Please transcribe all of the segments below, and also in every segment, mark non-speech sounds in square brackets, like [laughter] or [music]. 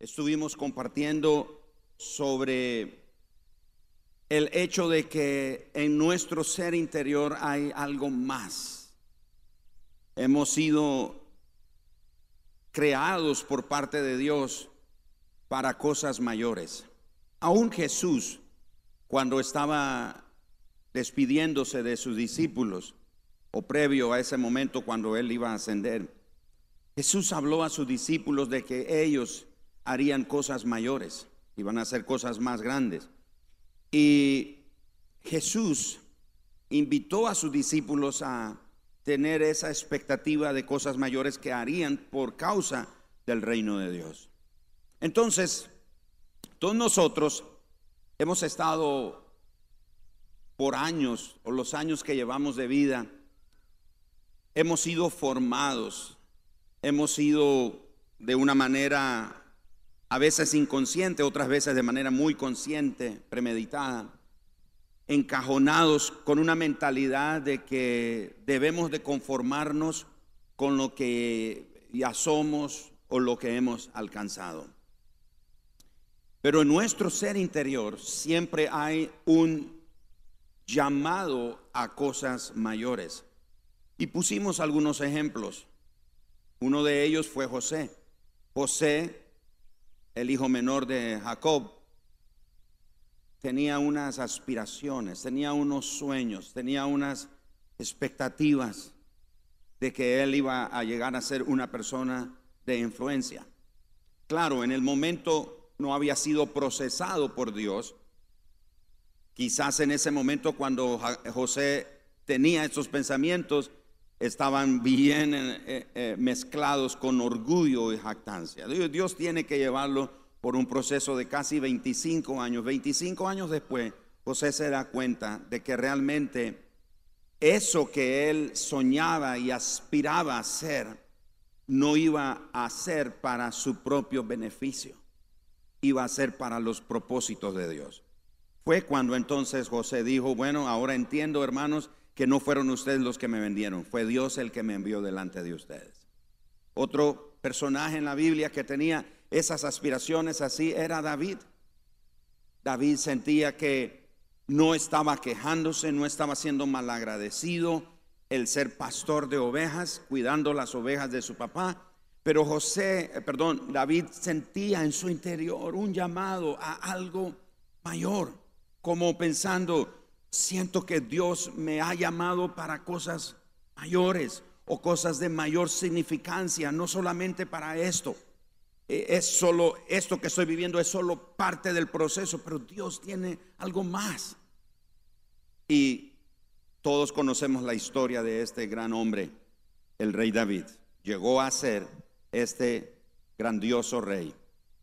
estuvimos compartiendo sobre el hecho de que en nuestro ser interior hay algo más. Hemos sido creados por parte de Dios para cosas mayores. Aún Jesús, cuando estaba despidiéndose de sus discípulos, o previo a ese momento cuando él iba a ascender, Jesús habló a sus discípulos de que ellos harían cosas mayores, iban a hacer cosas más grandes. Y Jesús invitó a sus discípulos a tener esa expectativa de cosas mayores que harían por causa del reino de Dios. Entonces, todos nosotros hemos estado por años o los años que llevamos de vida, hemos sido formados, hemos sido de una manera a veces inconsciente, otras veces de manera muy consciente, premeditada, encajonados con una mentalidad de que debemos de conformarnos con lo que ya somos o lo que hemos alcanzado. Pero en nuestro ser interior siempre hay un llamado a cosas mayores. Y pusimos algunos ejemplos. Uno de ellos fue José. José el hijo menor de Jacob, tenía unas aspiraciones, tenía unos sueños, tenía unas expectativas de que él iba a llegar a ser una persona de influencia. Claro, en el momento no había sido procesado por Dios. Quizás en ese momento cuando José tenía esos pensamientos, estaban bien eh, eh, mezclados con orgullo y jactancia. Dios tiene que llevarlo por un proceso de casi 25 años. 25 años después, José se da cuenta de que realmente eso que él soñaba y aspiraba a ser, no iba a ser para su propio beneficio, iba a ser para los propósitos de Dios. Fue cuando entonces José dijo, bueno, ahora entiendo, hermanos, que no fueron ustedes los que me vendieron, fue Dios el que me envió delante de ustedes. Otro personaje en la Biblia que tenía esas aspiraciones así era David. David sentía que no estaba quejándose, no estaba siendo malagradecido el ser pastor de ovejas, cuidando las ovejas de su papá. Pero José, eh, perdón, David sentía en su interior un llamado a algo mayor, como pensando, siento que Dios me ha llamado para cosas mayores o cosas de mayor significancia, no solamente para esto. E, es solo, esto que estoy viviendo es solo parte del proceso, pero Dios tiene algo más. Y todos conocemos la historia de este gran hombre, el rey David. Llegó a ser este grandioso rey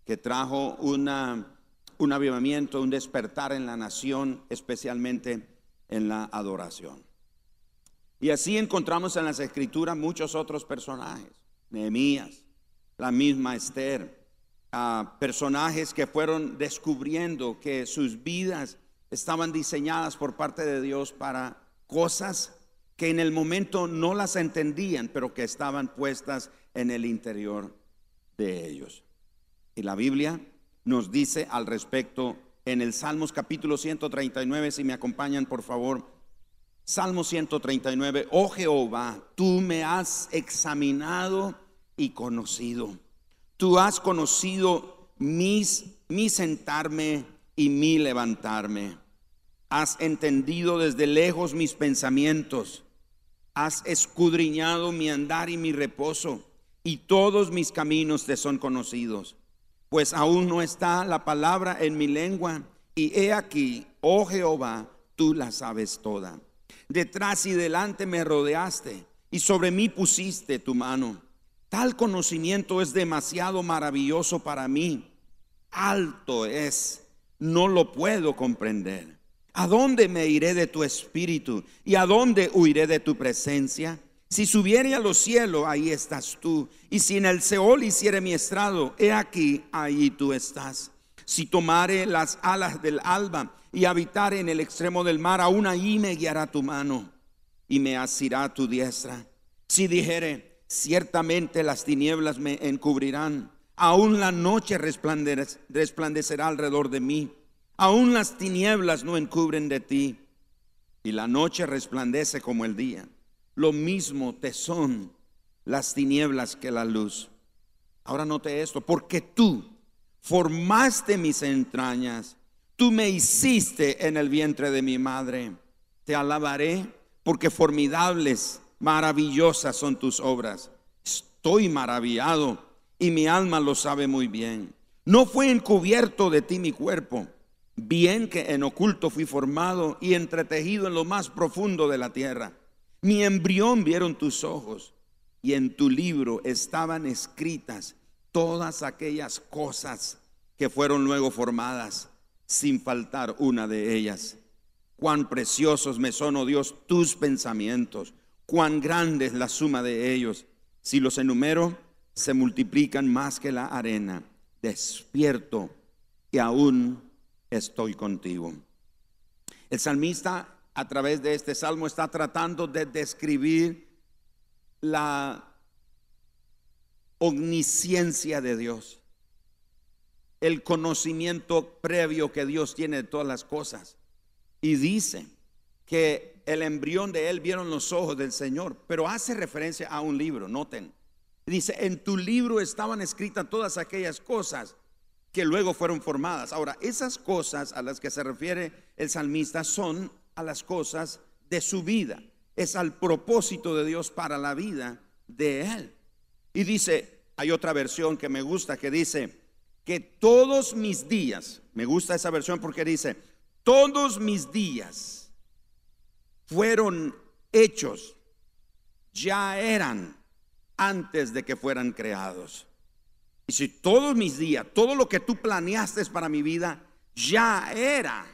que trajo una un avivamiento, un despertar en la nación, especialmente en la adoración. Y así encontramos en las escrituras muchos otros personajes, Nehemías, la misma Esther, personajes que fueron descubriendo que sus vidas estaban diseñadas por parte de Dios para cosas que en el momento no las entendían, pero que estaban puestas en el interior de ellos. Y la Biblia nos dice al respecto en el Salmos capítulo 139, si me acompañan por favor. Salmo 139, oh Jehová, tú me has examinado y conocido. Tú has conocido mis, mi sentarme y mi levantarme. Has entendido desde lejos mis pensamientos. Has escudriñado mi andar y mi reposo, y todos mis caminos te son conocidos pues aún no está la palabra en mi lengua. Y he aquí, oh Jehová, tú la sabes toda. Detrás y delante me rodeaste y sobre mí pusiste tu mano. Tal conocimiento es demasiado maravilloso para mí. Alto es, no lo puedo comprender. ¿A dónde me iré de tu espíritu? ¿Y a dónde huiré de tu presencia? Si subiere a los cielos, ahí estás tú. Y si en el Seol hiciere mi estrado, he aquí, ahí tú estás. Si tomare las alas del alba y habitare en el extremo del mar, aún ahí me guiará tu mano y me asirá tu diestra. Si dijere, ciertamente las tinieblas me encubrirán, Aún la noche resplandecerá alrededor de mí. Aún las tinieblas no encubren de ti. Y la noche resplandece como el día. Lo mismo te son las tinieblas que la luz. Ahora note esto, porque tú formaste mis entrañas, tú me hiciste en el vientre de mi madre. Te alabaré porque formidables, maravillosas son tus obras. Estoy maravillado y mi alma lo sabe muy bien. No fue encubierto de ti mi cuerpo, bien que en oculto fui formado y entretejido en lo más profundo de la tierra. Mi embrión vieron tus ojos y en tu libro estaban escritas todas aquellas cosas que fueron luego formadas, sin faltar una de ellas. Cuán preciosos me son, oh Dios, tus pensamientos, cuán grande es la suma de ellos. Si los enumero, se multiplican más que la arena. Despierto y aún estoy contigo. El salmista a través de este salmo está tratando de describir la omnisciencia de Dios, el conocimiento previo que Dios tiene de todas las cosas. Y dice que el embrión de él vieron los ojos del Señor, pero hace referencia a un libro, noten. Dice, en tu libro estaban escritas todas aquellas cosas que luego fueron formadas. Ahora, esas cosas a las que se refiere el salmista son a las cosas de su vida. Es al propósito de Dios para la vida de él. Y dice, hay otra versión que me gusta que dice que todos mis días, me gusta esa versión porque dice, todos mis días fueron hechos, ya eran antes de que fueran creados. Y si todos mis días, todo lo que tú planeaste para mi vida, ya era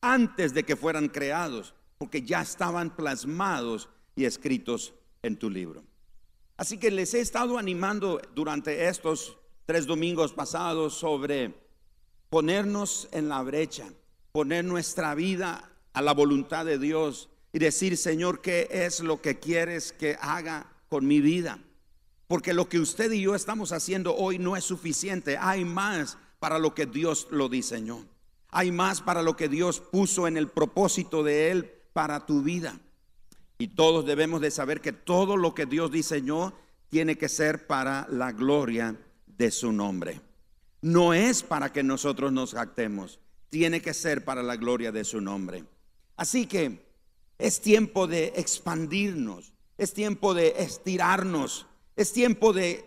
antes de que fueran creados, porque ya estaban plasmados y escritos en tu libro. Así que les he estado animando durante estos tres domingos pasados sobre ponernos en la brecha, poner nuestra vida a la voluntad de Dios y decir, Señor, ¿qué es lo que quieres que haga con mi vida. Porque lo que usted y yo estamos haciendo hoy no es suficiente. Hay más para lo que Dios lo diseñó. Hay más para lo que Dios puso en el propósito de Él para tu vida. Y todos debemos de saber que todo lo que Dios diseñó tiene que ser para la gloria de su nombre. No es para que nosotros nos jactemos, tiene que ser para la gloria de su nombre. Así que es tiempo de expandirnos, es tiempo de estirarnos, es tiempo de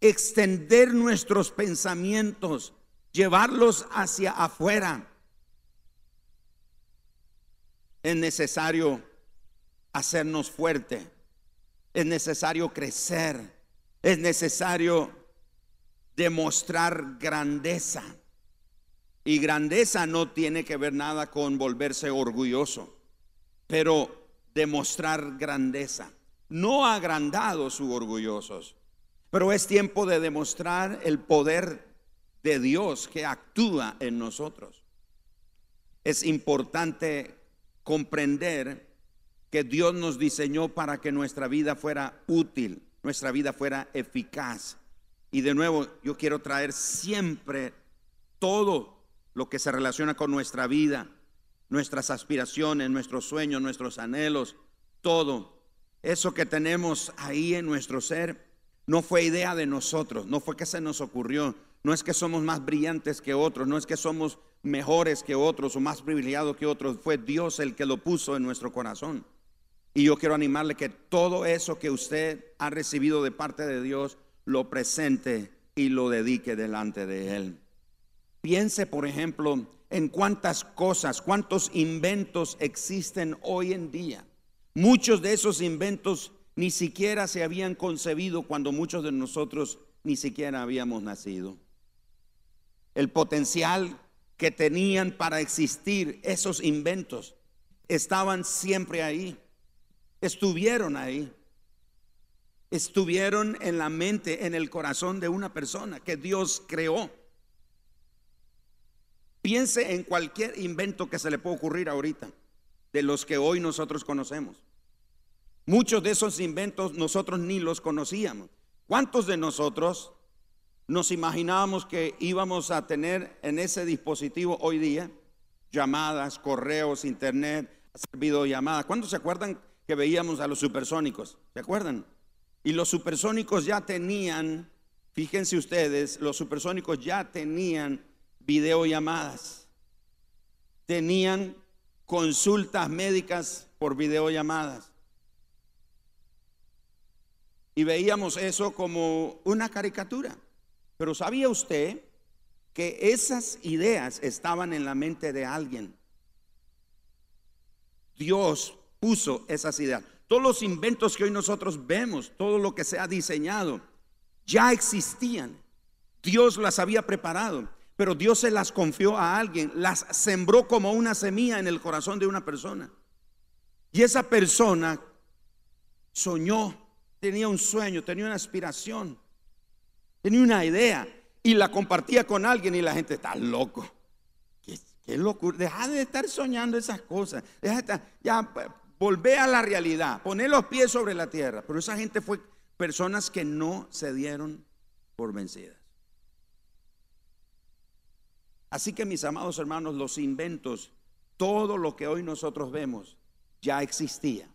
extender nuestros pensamientos, llevarlos hacia afuera. Es necesario hacernos fuerte, es necesario crecer, es necesario demostrar grandeza. Y grandeza no tiene que ver nada con volverse orgulloso, pero demostrar grandeza. No agrandados u orgullosos, pero es tiempo de demostrar el poder de Dios que actúa en nosotros. Es importante comprender que Dios nos diseñó para que nuestra vida fuera útil, nuestra vida fuera eficaz. Y de nuevo, yo quiero traer siempre todo lo que se relaciona con nuestra vida nuestras aspiraciones, nuestros sueños, nuestros anhelos, todo eso que tenemos ahí en nuestro ser, no fue idea de nosotros, no fue que se nos ocurrió, no es que somos más brillantes que otros, no es que somos mejores que otros o más privilegiados que otros, fue Dios el que lo puso en nuestro corazón. Y yo quiero animarle que todo eso que usted ha recibido de parte de Dios, lo presente y lo dedique delante de Él. Piense, por ejemplo, en cuántas cosas, cuántos inventos existen hoy en día. Muchos de esos inventos ni siquiera se habían concebido cuando muchos de nosotros ni siquiera habíamos nacido. El potencial que tenían para existir esos inventos estaban siempre ahí, estuvieron ahí, estuvieron en la mente, en el corazón de una persona que Dios creó. Piense en cualquier invento que se le pueda ocurrir ahorita, de los que hoy nosotros conocemos. Muchos de esos inventos nosotros ni los conocíamos. ¿Cuántos de nosotros nos imaginábamos que íbamos a tener en ese dispositivo hoy día llamadas, correos, internet, videollamadas. ¿Cuántos se acuerdan que veíamos a los supersónicos? ¿Se acuerdan? Y los supersónicos ya tenían, fíjense ustedes, los supersónicos ya tenían videollamadas. Tenían consultas médicas por videollamadas. Y veíamos eso como una caricatura. Pero ¿sabía usted que esas ideas estaban en la mente de alguien? Dios puso esas ideas. Todos los inventos que hoy nosotros vemos, todo lo que se ha diseñado, ya existían. Dios las había preparado, pero Dios se las confió a alguien, las sembró como una semilla en el corazón de una persona. Y esa persona soñó, tenía un sueño, tenía una aspiración. Tenía una idea y la compartía con alguien y la gente está loco. ¿Qué, locura? Deja de estar soñando esas cosas. Deja de estar, ya, volvé a la realidad. Poner los pies sobre la tierra. Pero esa gente fue personas que no se dieron por vencidas. Así que mis amados hermanos, los inventos, todo lo que hoy nosotros vemos, ya existía.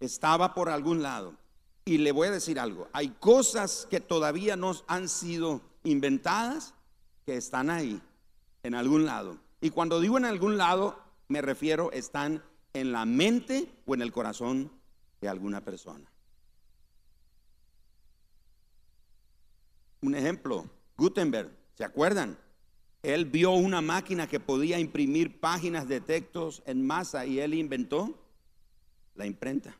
Estaba por algún lado. Y le voy a decir algo, hay cosas que todavía no han sido inventadas que están ahí, en algún lado. Y cuando digo en algún lado, me refiero, están en la mente o en el corazón de alguna persona. Un ejemplo, Gutenberg, ¿se acuerdan? Él vio una máquina que podía imprimir páginas de textos en masa y él inventó la imprenta.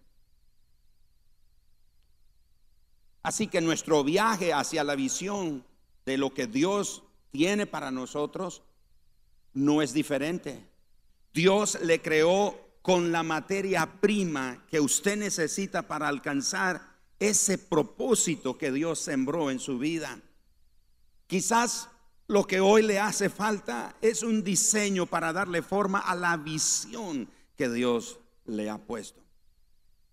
Así que nuestro viaje hacia la visión de lo que Dios tiene para nosotros no es diferente. Dios le creó con la materia prima que usted necesita para alcanzar ese propósito que Dios sembró en su vida. Quizás lo que hoy le hace falta es un diseño para darle forma a la visión que Dios le ha puesto.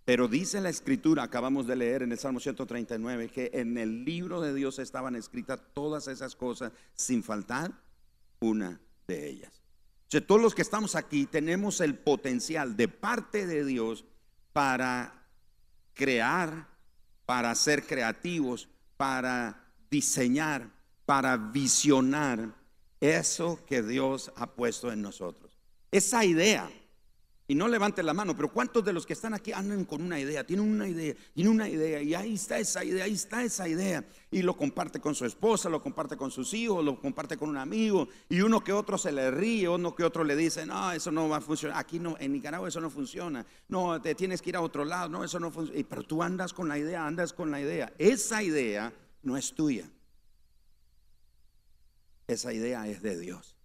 Pero dice la escritura, acabamos de leer en el Salmo 139, que en el libro de Dios estaban escritas todas esas cosas sin faltar una de ellas. O todos los que estamos aquí tenemos el potencial de parte de Dios para crear, para ser creativos, para diseñar, para visionar eso que Dios ha puesto en nosotros. Esa idea no levante la mano, pero ¿cuántos de los que están aquí andan con una idea? Tienen una idea, tienen una idea, y ahí está esa idea, ahí está esa idea. Y lo comparte con su esposa, lo comparte con sus hijos, lo comparte con un amigo, y uno que otro se le ríe, uno que otro le dice, no, eso no va a funcionar. Aquí no, en Nicaragua eso no funciona. No, te tienes que ir a otro lado, no, eso no funciona. Pero tú andas con la idea, andas con la idea. Esa idea no es tuya. Esa idea es de Dios.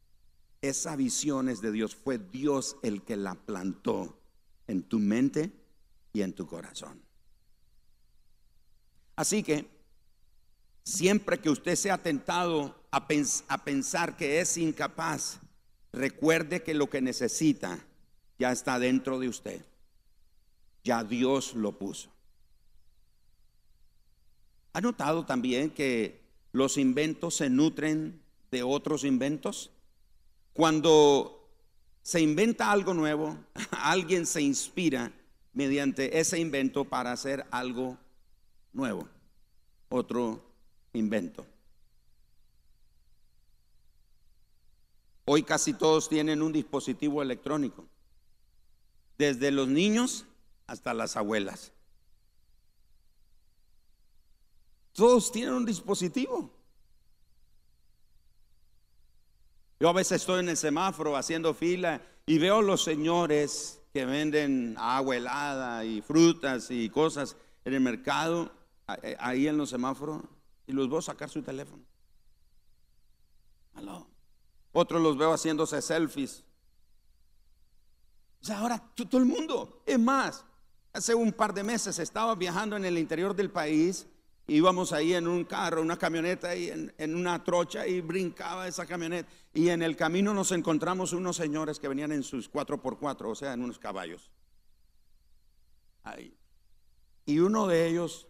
Esa visión es de Dios. Fue Dios el que la plantó en tu mente y en tu corazón. Así que siempre que usted sea tentado a, a pensar que es incapaz, recuerde que lo que necesita ya está dentro de usted. Ya Dios lo puso. ¿Ha notado también que los inventos se nutren de otros inventos? Cuando se inventa algo nuevo, [laughs] alguien se inspira mediante ese invento para hacer algo nuevo, otro invento. Hoy casi todos tienen un dispositivo electrónico, desde los niños hasta las abuelas. Todos tienen un dispositivo. Yo a veces estoy en el semáforo haciendo fila y veo los señores que venden agua helada y frutas y cosas en el mercado, eh, ahí en los semáforos, y los veo sacar su teléfono. Otros los veo haciéndose selfies. O sea, ahora todo el mundo, es más, hace un par de meses estaba viajando en el interior del país íbamos ahí en un carro, una camioneta y en, una trocha y brincaba esa camioneta. Y en el camino nos encontramos unos señores que venían en sus 4x4, o sea, en unos caballos. Ahí. Y uno de ellos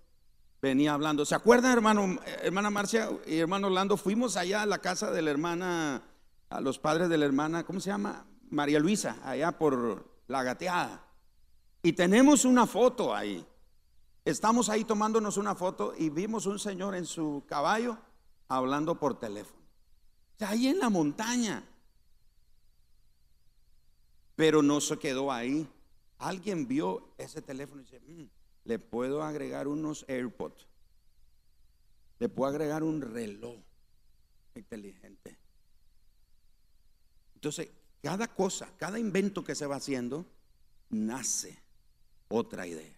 venía hablando. ¿Se acuerdan, hermano, hermana Marcia y hermano Orlando? Fuimos allá a la casa de la hermana, a los padres de la hermana, ¿cómo se llama? María Luisa, allá por la gateada. Y tenemos una foto ahí. Estamos ahí tomándonos una foto y vimos un señor en su caballo hablando por teléfono. ahí en la montaña. Pero no se quedó ahí. Alguien vio ese teléfono y dice, mm, le puedo agregar unos AirPods. Le puedo agregar un reloj inteligente. Entonces, cada cosa, cada invento que se va haciendo, nace otra idea,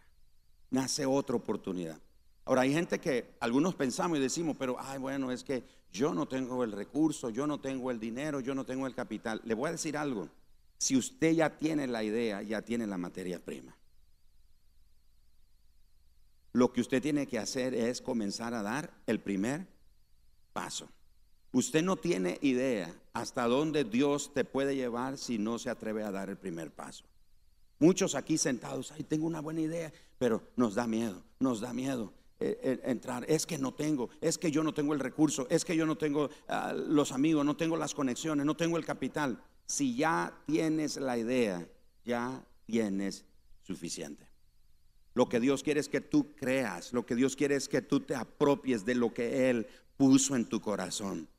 nace otra oportunidad. Ahora hay gente que algunos pensamos y decimos, pero ay, bueno, es que yo no tengo el recurso, yo no tengo el dinero, yo no tengo el capital. Le voy a decir algo. Si usted ya tiene la idea, ya tiene la materia prima. Lo que usted tiene que hacer es comenzar a dar el primer paso. Usted no tiene idea hasta dónde Dios te puede llevar si no se atreve a dar el primer paso. Muchos aquí sentados, ay, tengo una buena idea, pero nos da miedo, nos da miedo eh, eh, entrar. Es que no tengo, es que yo no tengo el recurso, es que yo no tengo ah, los amigos, no tengo las conexiones, no tengo el capital. Si ya tienes la idea, ya tienes suficiente. Lo que Dios quiere es que tú creas, lo que Dios quiere es que tú te apropies de lo que Él puso en tu corazón.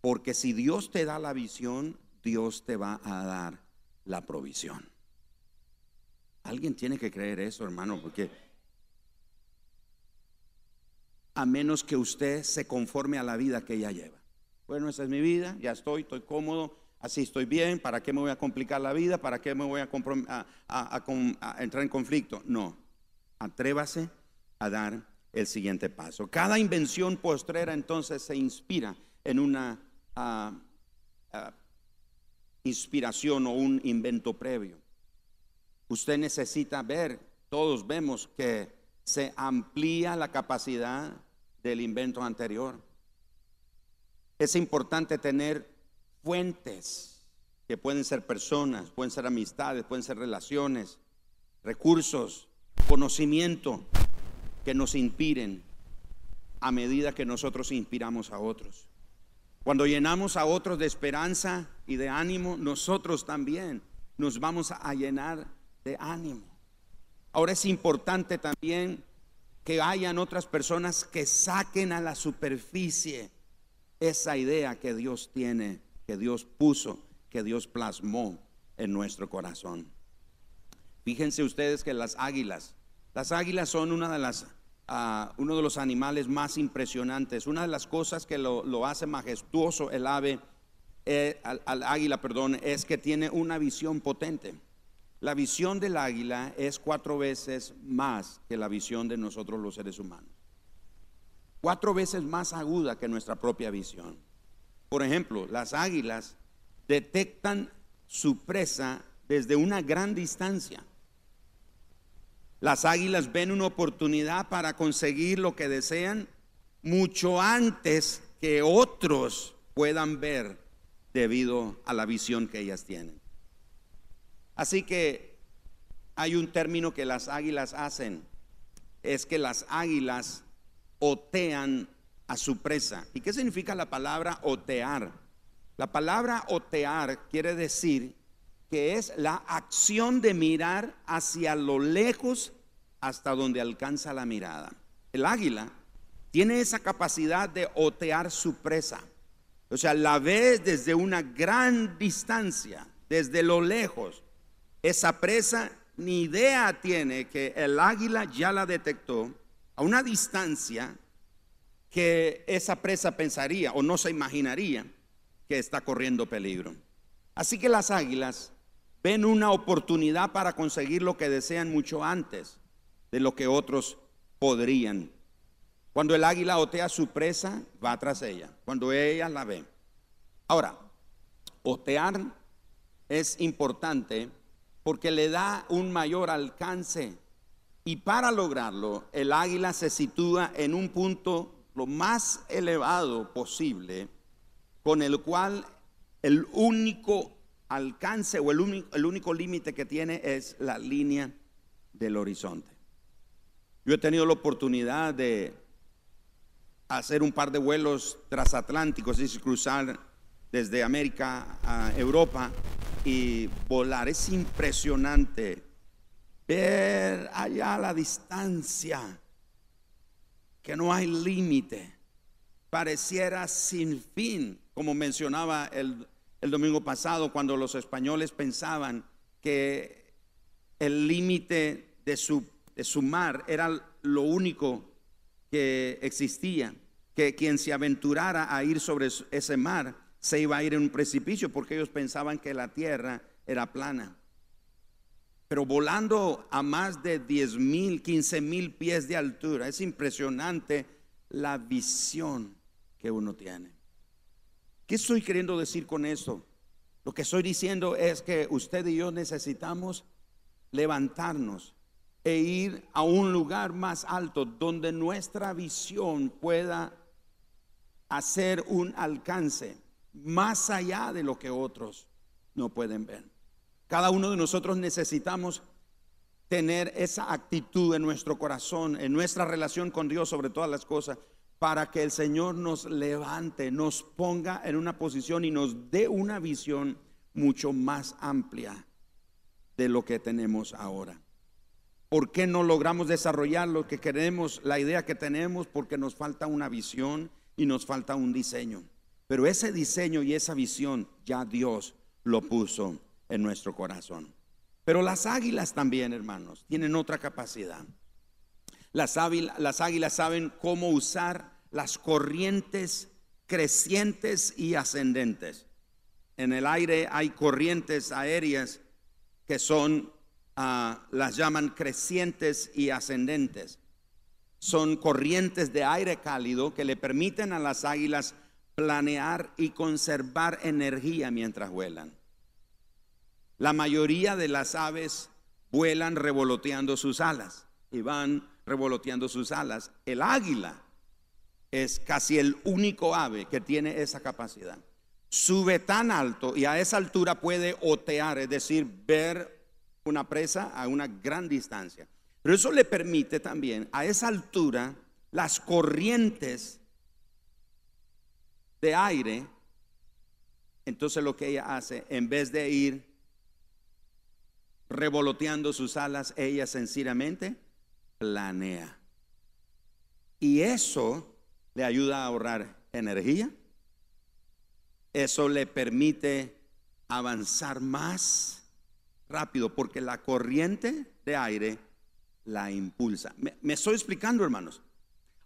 Porque si Dios te da la visión, Dios te va a dar la provisión. Alguien tiene que creer eso, hermano, porque a menos que usted se conforme a la vida que ella lleva. Bueno, esa es mi vida, ya estoy, estoy cómodo, así estoy bien, ¿para qué me voy a complicar la vida? ¿Para qué me voy a, entrar en conflicto? No, atrévase a dar el siguiente paso. Cada invención postrera entonces se inspira en una ah, ah, inspiración o un invento previo. Usted necesita ver, todos vemos que se amplía la capacidad del invento anterior. Es importante tener fuentes que pueden ser personas, pueden ser amistades, pueden ser relaciones, recursos, conocimiento que nos inspiren a medida que nosotros inspiramos a otros. Cuando llenamos a otros de esperanza y de ánimo, nosotros también nos vamos a llenar de ánimo. Ahora es importante también que hayan otras personas que saquen a la superficie esa idea que Dios tiene, que Dios puso, que Dios plasmó en nuestro corazón. Fíjense ustedes que las águilas, las águilas son una de las, ah, uno de los animales más impresionantes. Una de las cosas que lo, hace majestuoso el ave, eh, al águila, perdón, es que tiene una visión potente. La visión del águila es cuatro veces más que la visión de nosotros los seres humanos. Cuatro veces más aguda que nuestra propia visión. Por ejemplo, las águilas detectan su presa desde una gran distancia. Las águilas ven una oportunidad para conseguir lo que desean mucho antes que otros puedan ver debido a la visión que ellas tienen. Así que hay un término que las águilas hacen, es que las águilas otean a su presa. ¿Y qué significa la palabra otear? La palabra otear quiere decir que es la acción de mirar hacia lo lejos hasta donde alcanza la mirada. El águila tiene esa capacidad de otear su presa. O sea, la ve desde una gran distancia, desde lo lejos. Esa presa ni idea tiene que el águila ya la detectó a una distancia que esa presa pensaría o no se imaginaría que está corriendo peligro. Así que las águilas ven una oportunidad para conseguir lo que desean mucho antes de lo que otros podrían. Cuando el águila otea su presa, va tras ella. Cuando ella la ve. Ahora, otear es importante porque le da un mayor alcance. Y para lograrlo, el águila se sitúa en un punto lo más elevado posible, con el cual el único alcance o el único, el único límite que tiene es la línea del horizonte. Yo he tenido la oportunidad de hacer un par de vuelos transatlánticos, es cruzar desde América a Europa y volar. Es impresionante ver allá la distancia, que no hay límite, pareciera sin fin, como mencionaba el, el domingo pasado, cuando los españoles pensaban que el límite de su, de su mar era lo único que existía, que quien se aventurara a ir sobre ese mar se iba a ir en un precipicio porque ellos pensaban que la tierra era plana. Pero volando a más de 10 mil, 15 mil pies de altura, es impresionante la visión que uno tiene. ¿Qué estoy queriendo decir con esto? Lo que estoy diciendo es que usted y yo necesitamos levantarnos e ir a un lugar más alto donde nuestra visión pueda hacer un alcance más allá de lo que otros no pueden ver. Cada uno de nosotros necesitamos tener esa actitud en nuestro corazón, en nuestra relación con Dios sobre todas las cosas, para que el Señor nos levante, nos ponga en una posición y nos dé una visión mucho más amplia de lo que tenemos ahora. ¿Por qué no logramos desarrollar lo que queremos, la idea que tenemos? Porque nos falta una visión y nos falta un diseño. Pero ese diseño y esa visión ya Dios lo puso en nuestro corazón. Pero las águilas también, hermanos, tienen otra capacidad. Las águilas, las águilas saben cómo usar las corrientes crecientes y ascendentes. En el aire hay corrientes aéreas que son, ah, las llaman crecientes y ascendentes. Son corrientes de aire cálido que le permiten a las águilas planear y conservar energía mientras vuelan. La mayoría de las aves vuelan revoloteando sus alas y van revoloteando sus alas. El águila es casi el único ave que tiene esa capacidad. Sube tan alto y a esa altura puede otear, es decir, ver una presa a una gran distancia. Pero eso le permite también a esa altura las corrientes de aire, entonces lo que ella hace, en vez de ir revoloteando sus alas, ella sencillamente planea. Y eso le ayuda a ahorrar energía. Eso le permite avanzar más rápido porque la corriente de aire la impulsa. Me, estoy explicando, hermanos.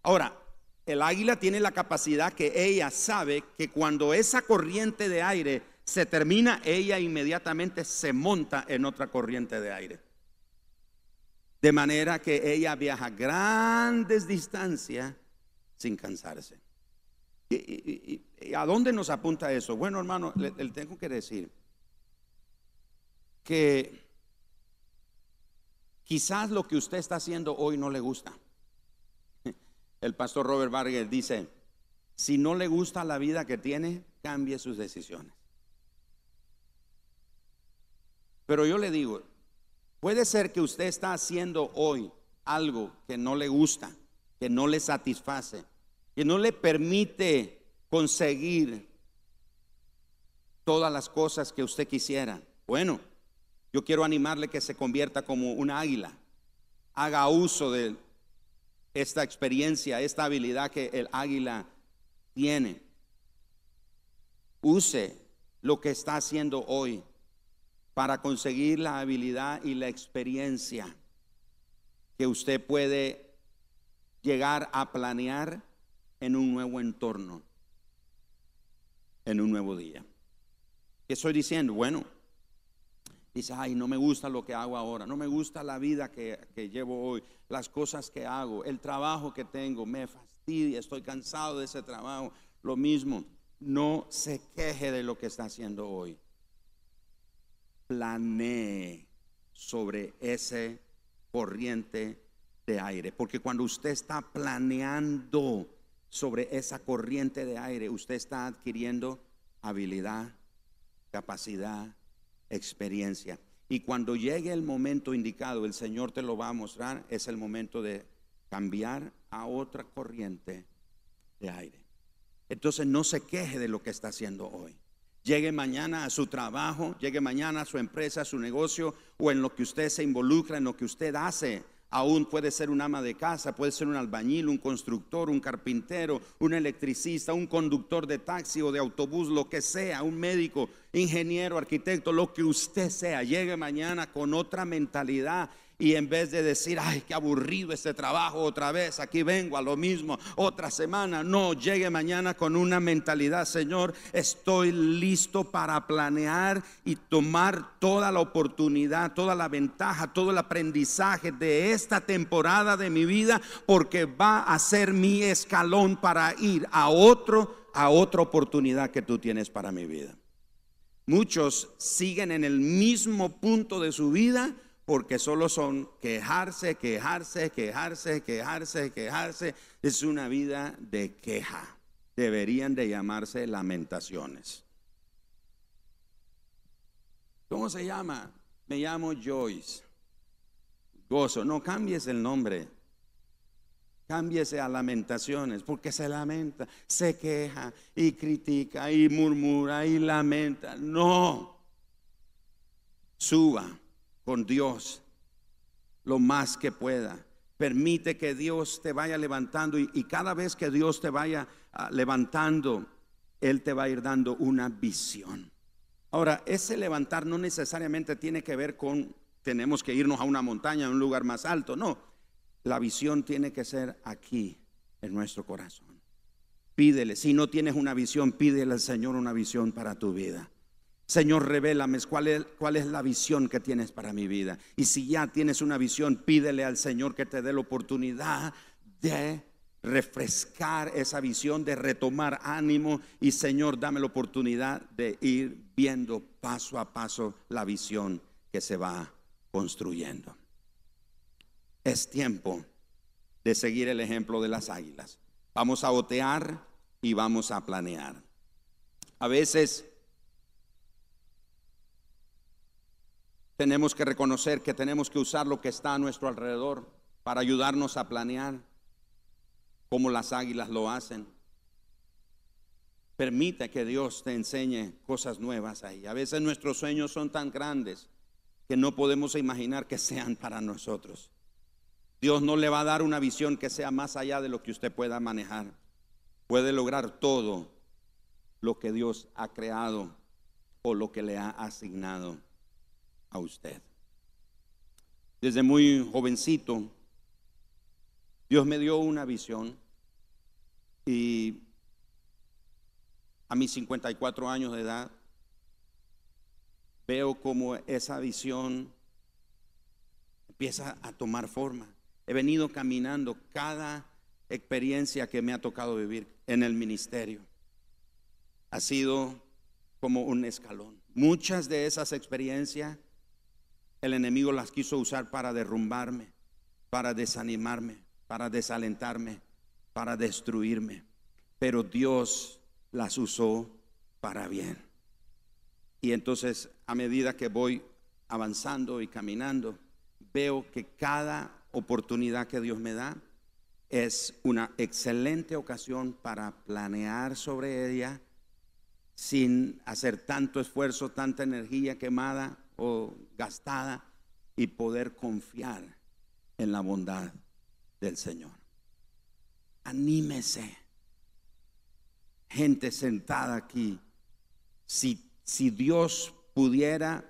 Ahora, el águila tiene la capacidad que ella sabe que cuando esa corriente de aire se termina, ella inmediatamente se monta en otra corriente de aire. De manera que ella viaja grandes distancias sin cansarse. ¿Y, a dónde nos apunta eso? Bueno, hermano, le, le tengo que decir que quizás lo que usted está haciendo hoy no le gusta el pastor Robert Vargas dice, si no le gusta la vida que tiene, cambie sus decisiones. Pero yo le digo, puede ser que usted está haciendo hoy algo que no le gusta, que no le satisface, que no le permite conseguir todas las cosas que usted quisiera. Bueno, yo quiero animarle que se convierta como un águila, haga uso de esta experiencia, esta habilidad que el águila tiene. Use lo que está haciendo hoy para conseguir la habilidad y la experiencia que usted puede llegar a planear en un nuevo entorno, en un nuevo día. ¿Qué estoy diciendo? Bueno, Dice, ay, no me gusta lo que hago ahora, no me gusta la vida que, llevo hoy, las cosas que hago, el trabajo que tengo, me fastidia, estoy cansado de ese trabajo. Lo mismo, no se queje de lo que está haciendo hoy. Planee sobre ese corriente de aire, porque cuando usted está planeando sobre esa corriente de aire, usted está adquiriendo habilidad, capacidad, experiencia. Y cuando llegue el momento indicado, el Señor te lo va a mostrar, es el momento de cambiar a otra corriente de aire. Entonces no se queje de lo que está haciendo hoy. Llegue mañana a su trabajo, llegue mañana a su empresa, a su negocio o en lo que usted se involucra, en lo que usted hace Aún puede ser un ama de casa, puede ser un albañil, un constructor, un carpintero, un electricista, un conductor de taxi o de autobús, lo que sea, un médico, ingeniero, arquitecto, lo que usted sea. Llegue mañana con otra mentalidad y en vez de decir, ay, qué aburrido este trabajo otra vez, aquí vengo a lo mismo, otra semana, no, llegue mañana con una mentalidad, Señor, estoy listo para planear y tomar toda la oportunidad, toda la ventaja, todo el aprendizaje de esta temporada de mi vida, porque va a ser mi escalón para ir a otro, a otra oportunidad que tú tienes para mi vida. Muchos siguen en el mismo punto de su vida porque solo son quejarse, quejarse, quejarse, quejarse, quejarse. Es una vida de queja. Deberían de llamarse lamentaciones. ¿Cómo se llama? Me llamo Joyce. Gozo. No cambies el nombre. Cámbiese a lamentaciones, porque se lamenta, se queja y critica y murmura y lamenta. No. Suba con Dios lo más que pueda. Permite que Dios te vaya levantando y, cada vez que Dios te vaya ah, levantando, Él te va a ir dando una visión. Ahora, ese levantar no necesariamente tiene que ver con tenemos que irnos a una montaña, a un lugar más alto. No, la visión tiene que ser aquí, en nuestro corazón. Pídele, si no tienes una visión, pídele al Señor una visión para tu vida. Señor, revélame cuál es, cuál es la visión que tienes para mi vida. Y si ya tienes una visión, pídele al Señor que te dé la oportunidad de refrescar esa visión, de retomar ánimo. Y Señor, dame la oportunidad de ir viendo paso a paso la visión que se va construyendo. Es tiempo de seguir el ejemplo de las águilas. Vamos a otear y vamos a planear. A veces tenemos que reconocer que tenemos que usar lo que está a nuestro alrededor para ayudarnos a planear como las águilas lo hacen. Permite que Dios te enseñe cosas nuevas ahí. A veces nuestros sueños son tan grandes que no podemos imaginar que sean para nosotros. Dios no le va a dar una visión que sea más allá de lo que usted pueda manejar. Puede lograr todo lo que Dios ha creado o lo que le ha asignado a usted. Desde muy jovencito, Dios me dio una visión y a mis 54 años de edad veo como esa visión empieza a tomar forma. He venido caminando cada experiencia que me ha tocado vivir en el ministerio. Ha sido como un escalón. Muchas de esas experiencias el enemigo las quiso usar para derrumbarme, para desanimarme, para desalentarme, para destruirme. Pero Dios las usó para bien. Y entonces a medida que voy avanzando y caminando, veo que cada oportunidad que Dios me da es una excelente ocasión para planear sobre ella sin hacer tanto esfuerzo, tanta energía quemada, o gastada y poder confiar en la bondad del Señor. Anímese. Gente sentada aquí, si, si Dios pudiera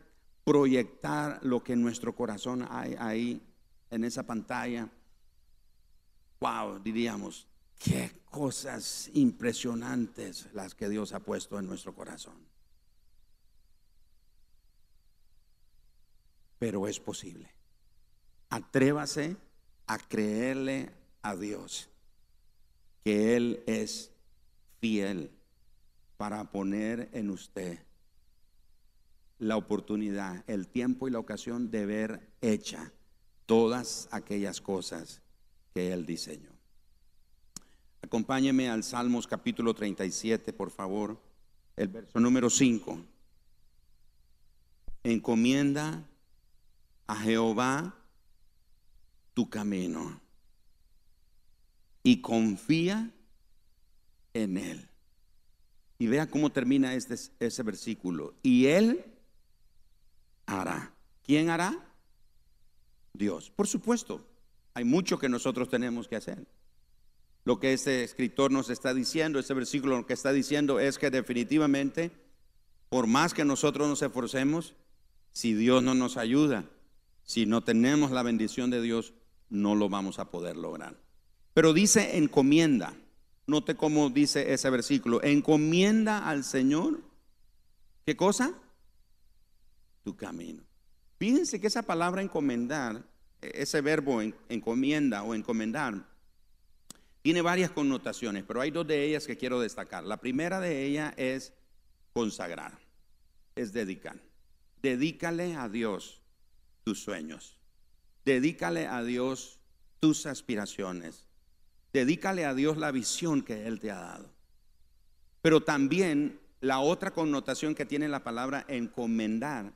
proyectar lo que en nuestro corazón hay ahí en esa pantalla, wow, diríamos, qué cosas impresionantes las que Dios ha puesto en nuestro corazón. Pero es posible. Atrévase a creerle a Dios que Él es fiel para poner en usted la oportunidad, el tiempo y la ocasión de ver hecha todas aquellas cosas que Él diseñó. Acompáñeme al Salmos capítulo 37, por favor, el verso número 5. Encomienda a Jehová tu camino y confía en Él. Y vea cómo termina este, ese versículo. Y Él hará. ¿Quién hará? Dios. Por supuesto, hay mucho que nosotros tenemos que hacer. Lo que este escritor nos está diciendo, este versículo lo que está diciendo es que definitivamente, por más que nosotros nos esforcemos, si Dios no nos ayuda, si no tenemos la bendición de Dios, no lo vamos a poder lograr. Pero dice encomienda. Note cómo dice ese versículo. Encomienda al Señor. ¿Qué cosa? Tu camino. Fíjense que esa palabra encomendar, ese verbo encomienda o encomendar, tiene varias connotaciones, pero hay dos de ellas que quiero destacar. La primera de ellas es consagrar, es dedicar. Dedícale a Dios tus sueños. Dedícale a Dios tus aspiraciones. Dedícale a Dios la visión que Él te ha dado. Pero también la otra connotación que tiene la palabra encomendar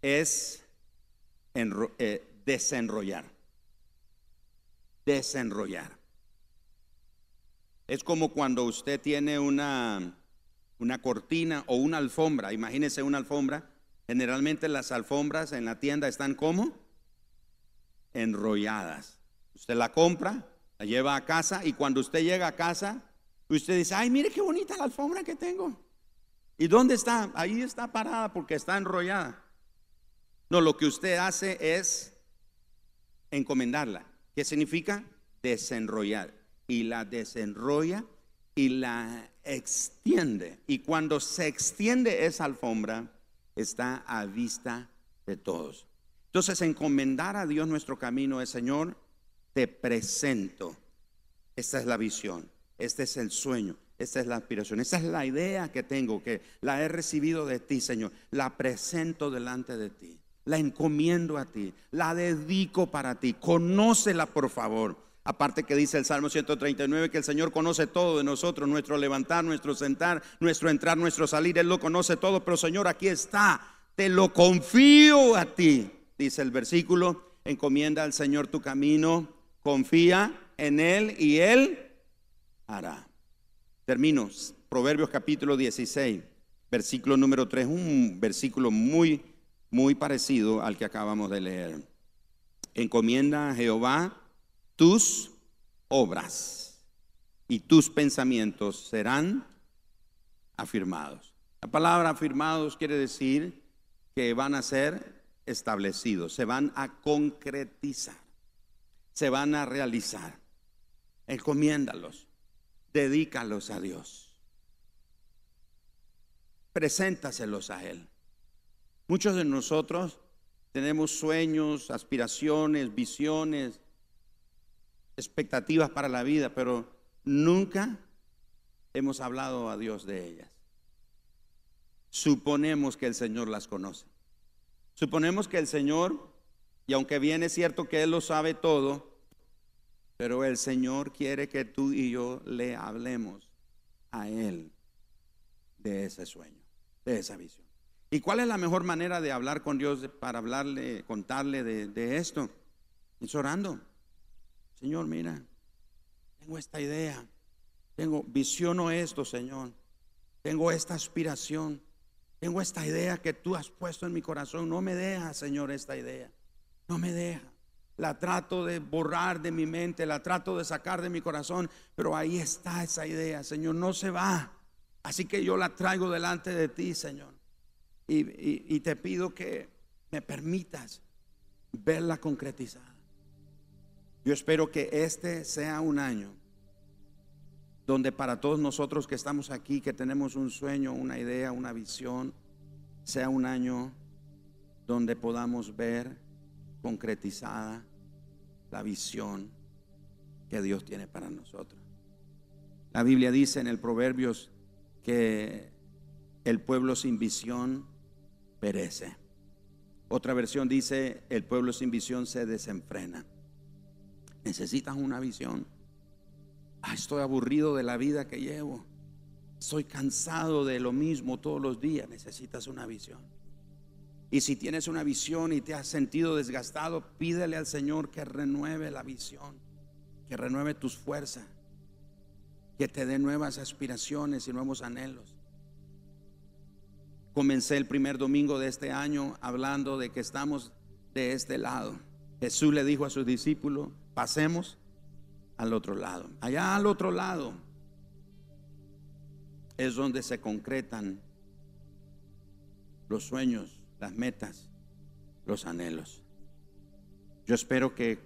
es eh, desenrollar. Desenrollar. Es como cuando usted tiene una, una cortina o una alfombra. Imagínese una alfombra. Generalmente las alfombras en la tienda están como enrolladas. Usted la compra, la lleva a casa y cuando usted llega a casa, usted dice, ay, mire qué bonita la alfombra que tengo. ¿Y dónde está? Ahí está parada porque está enrollada. No, lo que usted hace es encomendarla. ¿Qué significa? Desenrollar. Y la desenrolla y la extiende. Y cuando se extiende esa alfombra, está a vista de todos. Entonces, encomendar a Dios nuestro camino es, Señor, te presento. Esta es la visión, este es el sueño, esta es la aspiración, esta es la idea que tengo, que la he recibido de ti, Señor. La presento delante de ti, la encomiendo a ti, la dedico para ti. Conócela, por favor. Aparte que dice el Salmo 139 que el Señor conoce todo de nosotros, nuestro levantar, nuestro sentar, nuestro entrar, nuestro salir, Él lo conoce todo, pero Señor, aquí está, te lo confío a ti, dice el versículo, encomienda al Señor tu camino, confía en Él y Él hará. Termino, Proverbios capítulo 16, versículo número 3, un versículo muy, muy parecido al que acabamos de leer. Encomienda a Jehová tus obras y tus pensamientos serán afirmados. La palabra afirmados quiere decir que van a ser establecidos, se van a concretizar se van a realizar. Encomiéndalos, dedícalos a Dios. Preséntaselos a Él. Muchos de nosotros tenemos sueños, aspiraciones, visiones, expectativas para la vida, pero nunca hemos hablado a Dios de ellas. Suponemos que el Señor las conoce. Suponemos que el Señor y aunque bien es cierto que Él lo sabe todo, pero el Señor quiere que tú y yo le hablemos a Él de ese sueño, de esa visión. ¿Y cuál es la mejor manera de hablar con Dios para hablarle, contarle de, de esto? Es orando. Señor, mira, tengo esta idea, tengo, visiono esto, Señor, tengo esta aspiración, tengo esta idea que tú has puesto en mi corazón. No me dejas, Señor, esta idea. No me deja. La trato de borrar de mi mente, la trato de sacar de mi corazón, pero ahí está esa idea, Señor, no se va. Así que yo la traigo delante de ti, Señor. Y, te pido que me permitas verla concretizada. Yo espero que este sea un año donde para todos nosotros que estamos aquí, que tenemos un sueño, una idea, una visión, sea un año donde podamos ver concretizada la visión que Dios tiene para nosotros. La Biblia dice en el Proverbios que el pueblo sin visión perece. Otra versión dice, el pueblo sin visión se desenfrena. Necesitas una visión. Ah, estoy aburrido de la vida que llevo. Estoy cansado de lo mismo todos los días. Necesitas una visión. Y si tienes una visión y te has sentido desgastado, pídele al Señor que renueve la visión, que renueve tus fuerzas, que te dé nuevas aspiraciones y nuevos anhelos. Comencé el primer domingo de este año hablando de que estamos de este lado. Jesús le dijo a sus discípulos, pasemos al otro lado. Allá al otro lado es donde se concretan los sueños, las metas, los anhelos. Yo espero que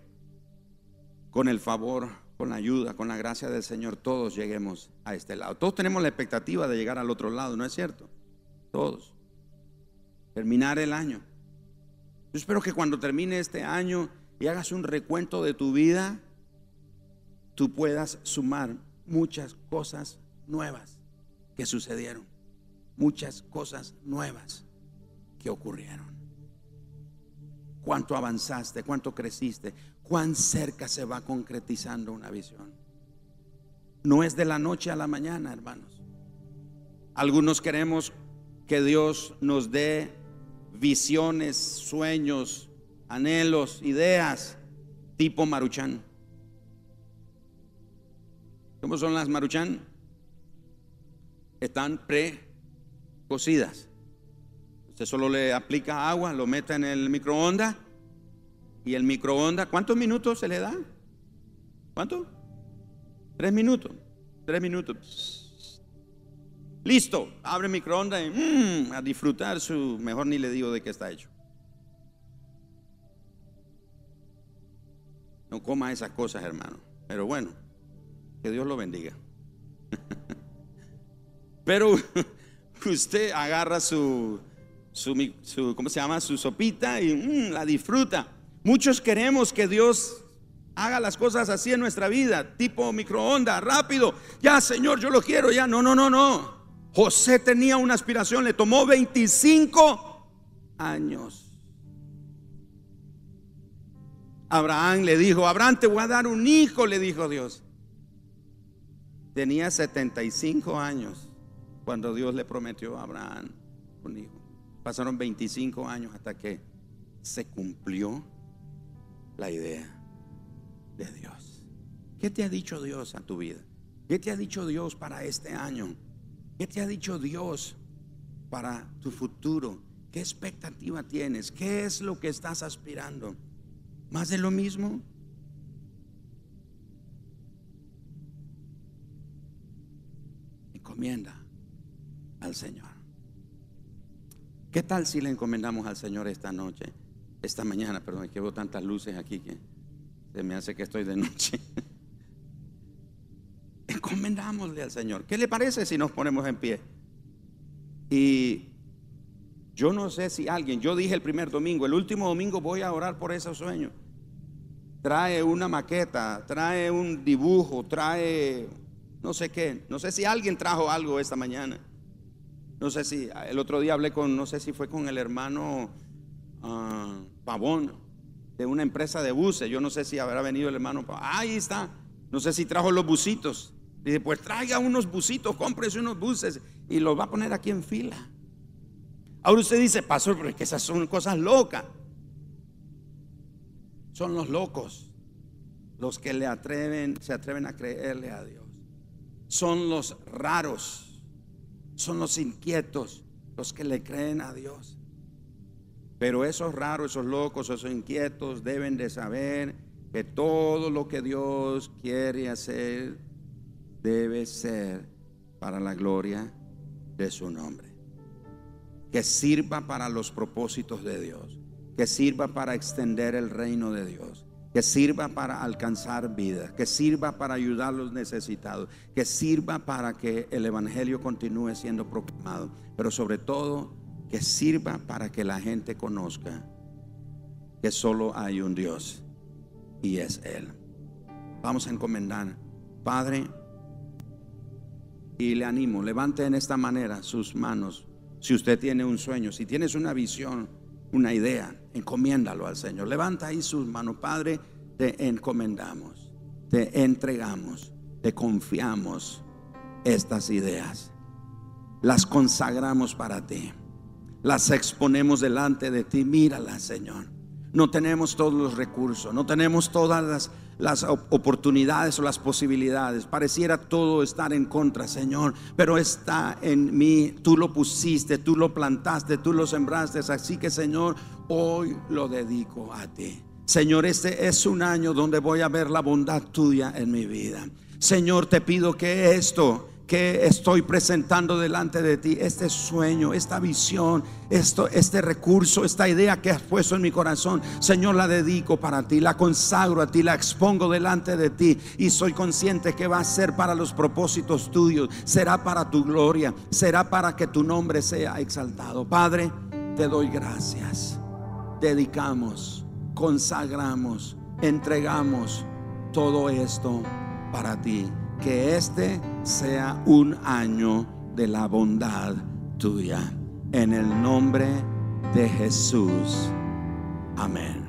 con el favor, con la ayuda, con la gracia del Señor, todos lleguemos a este lado. Todos tenemos la expectativa de llegar al otro lado, ¿no es cierto? Todos. Terminar el año. Yo espero que cuando termine este año y hagas un recuento de tu vida, tú puedas sumar muchas cosas nuevas que sucedieron. Muchas cosas nuevas que ocurrieron. Cuánto avanzaste, cuánto creciste, cuán cerca se va concretizando una visión. No es de la noche a la mañana, hermanos. Algunos queremos que Dios nos dé visiones, sueños, anhelos, ideas tipo Maruchan. ¿Cómo son las Maruchan? Están pre-cocidas. Usted solo le aplica agua, lo mete en el microondas y el microondas, ¿cuántos minutos se le da? ¿Cuánto? Tres minutos. Tres minutos. Listo, abre el microondas y mm, a disfrutar su, mejor ni le digo de qué está hecho. No coma esas cosas, hermano. Pero bueno, que Dios lo bendiga. [laughs] Pero [laughs] usted agarra su, su, ¿cómo se llama? Su sopita y mm, la disfruta. Muchos queremos que Dios haga las cosas así en nuestra vida, tipo microondas, rápido. Ya, Señor, yo lo quiero, ya. No, no, no, no. José tenía una aspiración, le tomó 25 años. Abraham le dijo, Abraham te voy a dar un hijo, le dijo Dios. Tenía 75 años cuando Dios le prometió a Abraham un hijo. Pasaron 25 años hasta que se cumplió la idea de Dios. ¿Qué te ha dicho Dios a tu vida? ¿Qué te ha dicho Dios para este año? ¿Qué te ha dicho Dios para tu futuro? ¿Qué expectativa tienes? ¿Qué es lo que estás aspirando? ¿Más de lo mismo? Encomienda al Señor. ¿Qué tal si le encomendamos al Señor esta noche? Esta mañana, perdón, que veo tantas luces aquí que se me hace que estoy de noche. [laughs] encomendámosle al Señor. ¿Qué le parece si nos ponemos en pie? Y yo no sé si alguien, yo dije el primer domingo, el último domingo voy a orar por esos sueños. Trae una maqueta, trae un dibujo, trae no sé qué. No sé si alguien trajo algo esta mañana. No sé si el otro día hablé con, no sé si fue con el hermano uh, Pavón de una empresa de buses. Yo no sé si habrá venido el hermano Pavón. Ahí está. No sé si trajo los busitos. Dice, pues traiga unos busitos, cómprese unos buses y los va a poner aquí en fila. Ahora usted dice, pastor, pero es que esas son cosas locas. Son los locos los que le atreven, se atreven a creerle a Dios. Son los raros, son los inquietos los que le creen a Dios. Pero esos raros, esos locos, esos inquietos deben de saber que todo lo que Dios quiere hacer debe ser para la gloria de su nombre. Que sirva para los propósitos de Dios. Que sirva para extender el reino de Dios. Que sirva para alcanzar vida. Que sirva para ayudar a los necesitados. Que sirva para que el Evangelio continúe siendo proclamado. Pero sobre todo, que sirva para que la gente conozca que solo hay un Dios y es Él. Vamos a encomendar. Padre, y le animo, levante en esta manera sus manos. Si usted tiene un sueño, si tienes una visión, una idea, encomiéndalo al Señor. Levanta ahí sus manos, Padre, te encomendamos, te entregamos, te confiamos estas ideas. Las consagramos para ti. Las exponemos delante de ti. Míralas, Señor. No tenemos todos los recursos, no tenemos todas las las oportunidades o las posibilidades. Pareciera todo estar en contra, Señor, pero está en mí. Tú lo pusiste, tú lo plantaste, tú lo sembraste. Así que, Señor, hoy lo dedico a ti. Señor, este es un año donde voy a ver la bondad tuya en mi vida. Señor, te pido que esto que estoy presentando delante de ti, este sueño, esta visión, esto, este recurso, esta idea que has puesto en mi corazón, Señor, la dedico para ti, la consagro a ti, la expongo delante de ti y soy consciente que va a ser para los propósitos tuyos, será para tu gloria, será para que tu nombre sea exaltado. Padre, te doy gracias. Dedicamos, consagramos, entregamos todo esto para ti que este sea un año de la bondad tuya. En el nombre de Jesús. Amén.